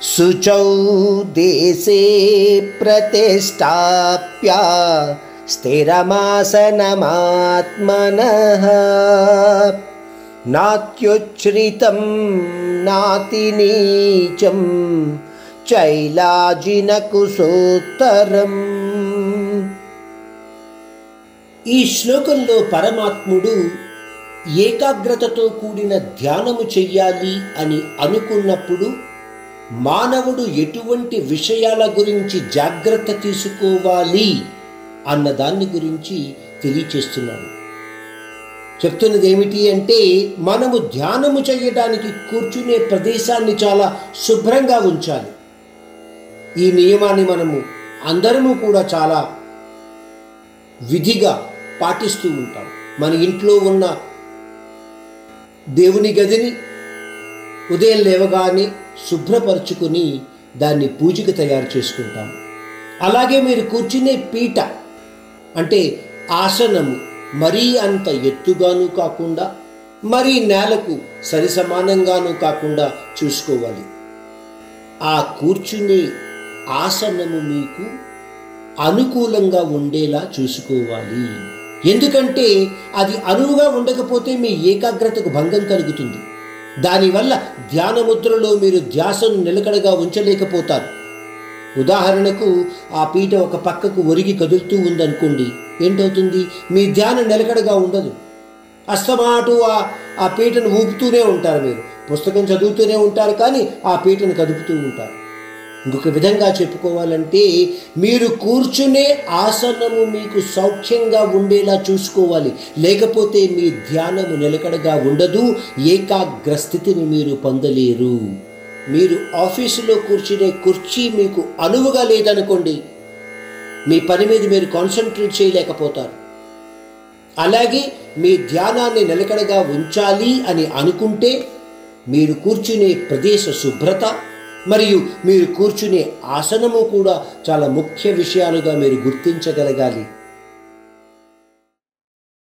శుచౌ దేశే ప్రతిష్టాప్య స్థిరమాసనమాత్మన నాత్యుచ్ఛ్రితం నాతినీచం నీచం ఈ శ్లోకంలో పరమాత్ముడు ఏకాగ్రతతో కూడిన ధ్యానము చెయ్యాలి అని అనుకున్నప్పుడు మానవుడు ఎటువంటి విషయాల గురించి జాగ్రత్త తీసుకోవాలి అన్న దాన్ని గురించి తెలియచేస్తున్నాడు. చెప్తున్నది ఏమిటి అంటే మనము ధ్యానము చేయడానికి కూర్చునే ప్రదేశాన్ని చాలా శుభ్రంగా ఉంచాలి. ఈ నియమాన్ని మనము అందరము కూడా చాలా విధిగా పాటిస్తూ ఉంటాం. మన ఇంట్లో ఉన్న దేవుని గదిని ఉదయం లేవగానే శుభ్రపరుచుకుని దాన్ని పూజకి తయారు చేసుకుంటాం. అలాగే మీరు కూర్చునే పీట అంటే ఆసనము మరీ అంత ఎత్తుగాను కాకుండా మరీ నేలకు సరి సమానంగాను కాకుండా చూసుకోవాలి. ఆ కూర్చునే ఆసనము మీకు అనుకూలంగా ఉండేలా చూసుకోవాలి. ఎందుకంటే అది అనువుగా ఉండకపోతే మీ ఏకాగ్రతకు భంగం కలుగుతుంది. దానివల్ల ధ్యానముద్రలో మీరు ధ్యాసను నిలకడగా ఉంచలేకపోతారు. ఉదాహరణకు ఆ పీట ఒక పక్కకు ఒరిగి కదులుతూ ఉందనుకోండి ఏంటవుతుంది? మీ ధ్యానం నిలకడగా ఉండదు. అస్తమాటు ఆ ఆ పీటను ఊపుతూనే ఉంటారు మీరు. పుస్తకం చదువుతూనే ఉంటారు కానీ ఆ పీటను కదుపుతూ ఉంటారు. ఇంకొక విధంగా చెప్పుకోవాలంటే మీరు కూర్చునే ఆసనము మీకు సౌఖ్యంగా ఉండేలా చూసుకోవాలి. లేకపోతే మీ ధ్యానము నిలకడగా ఉండదు ఏకాగ్ర స్థితిని మీరు పొందలేరు. మీరు ఆఫీసులో కూర్చునే కుర్చీ మీకు అనువుగా లేదనుకోండి మీ పని మీద మీరు కాన్సన్ట్రేట్ చేయలేకపోతారు. అలాగే మీ ధ్యానాన్ని నిలకడగా ఉంచాలి అని అనుకుంటే మీరు కూర్చునే ప్రదేశ శుభ్రత మరియు మీరు కూర్చునే ఆసనము కూడా చాలా ముఖ్య విషయాలుగా మీరు గుర్తించగలగాలి.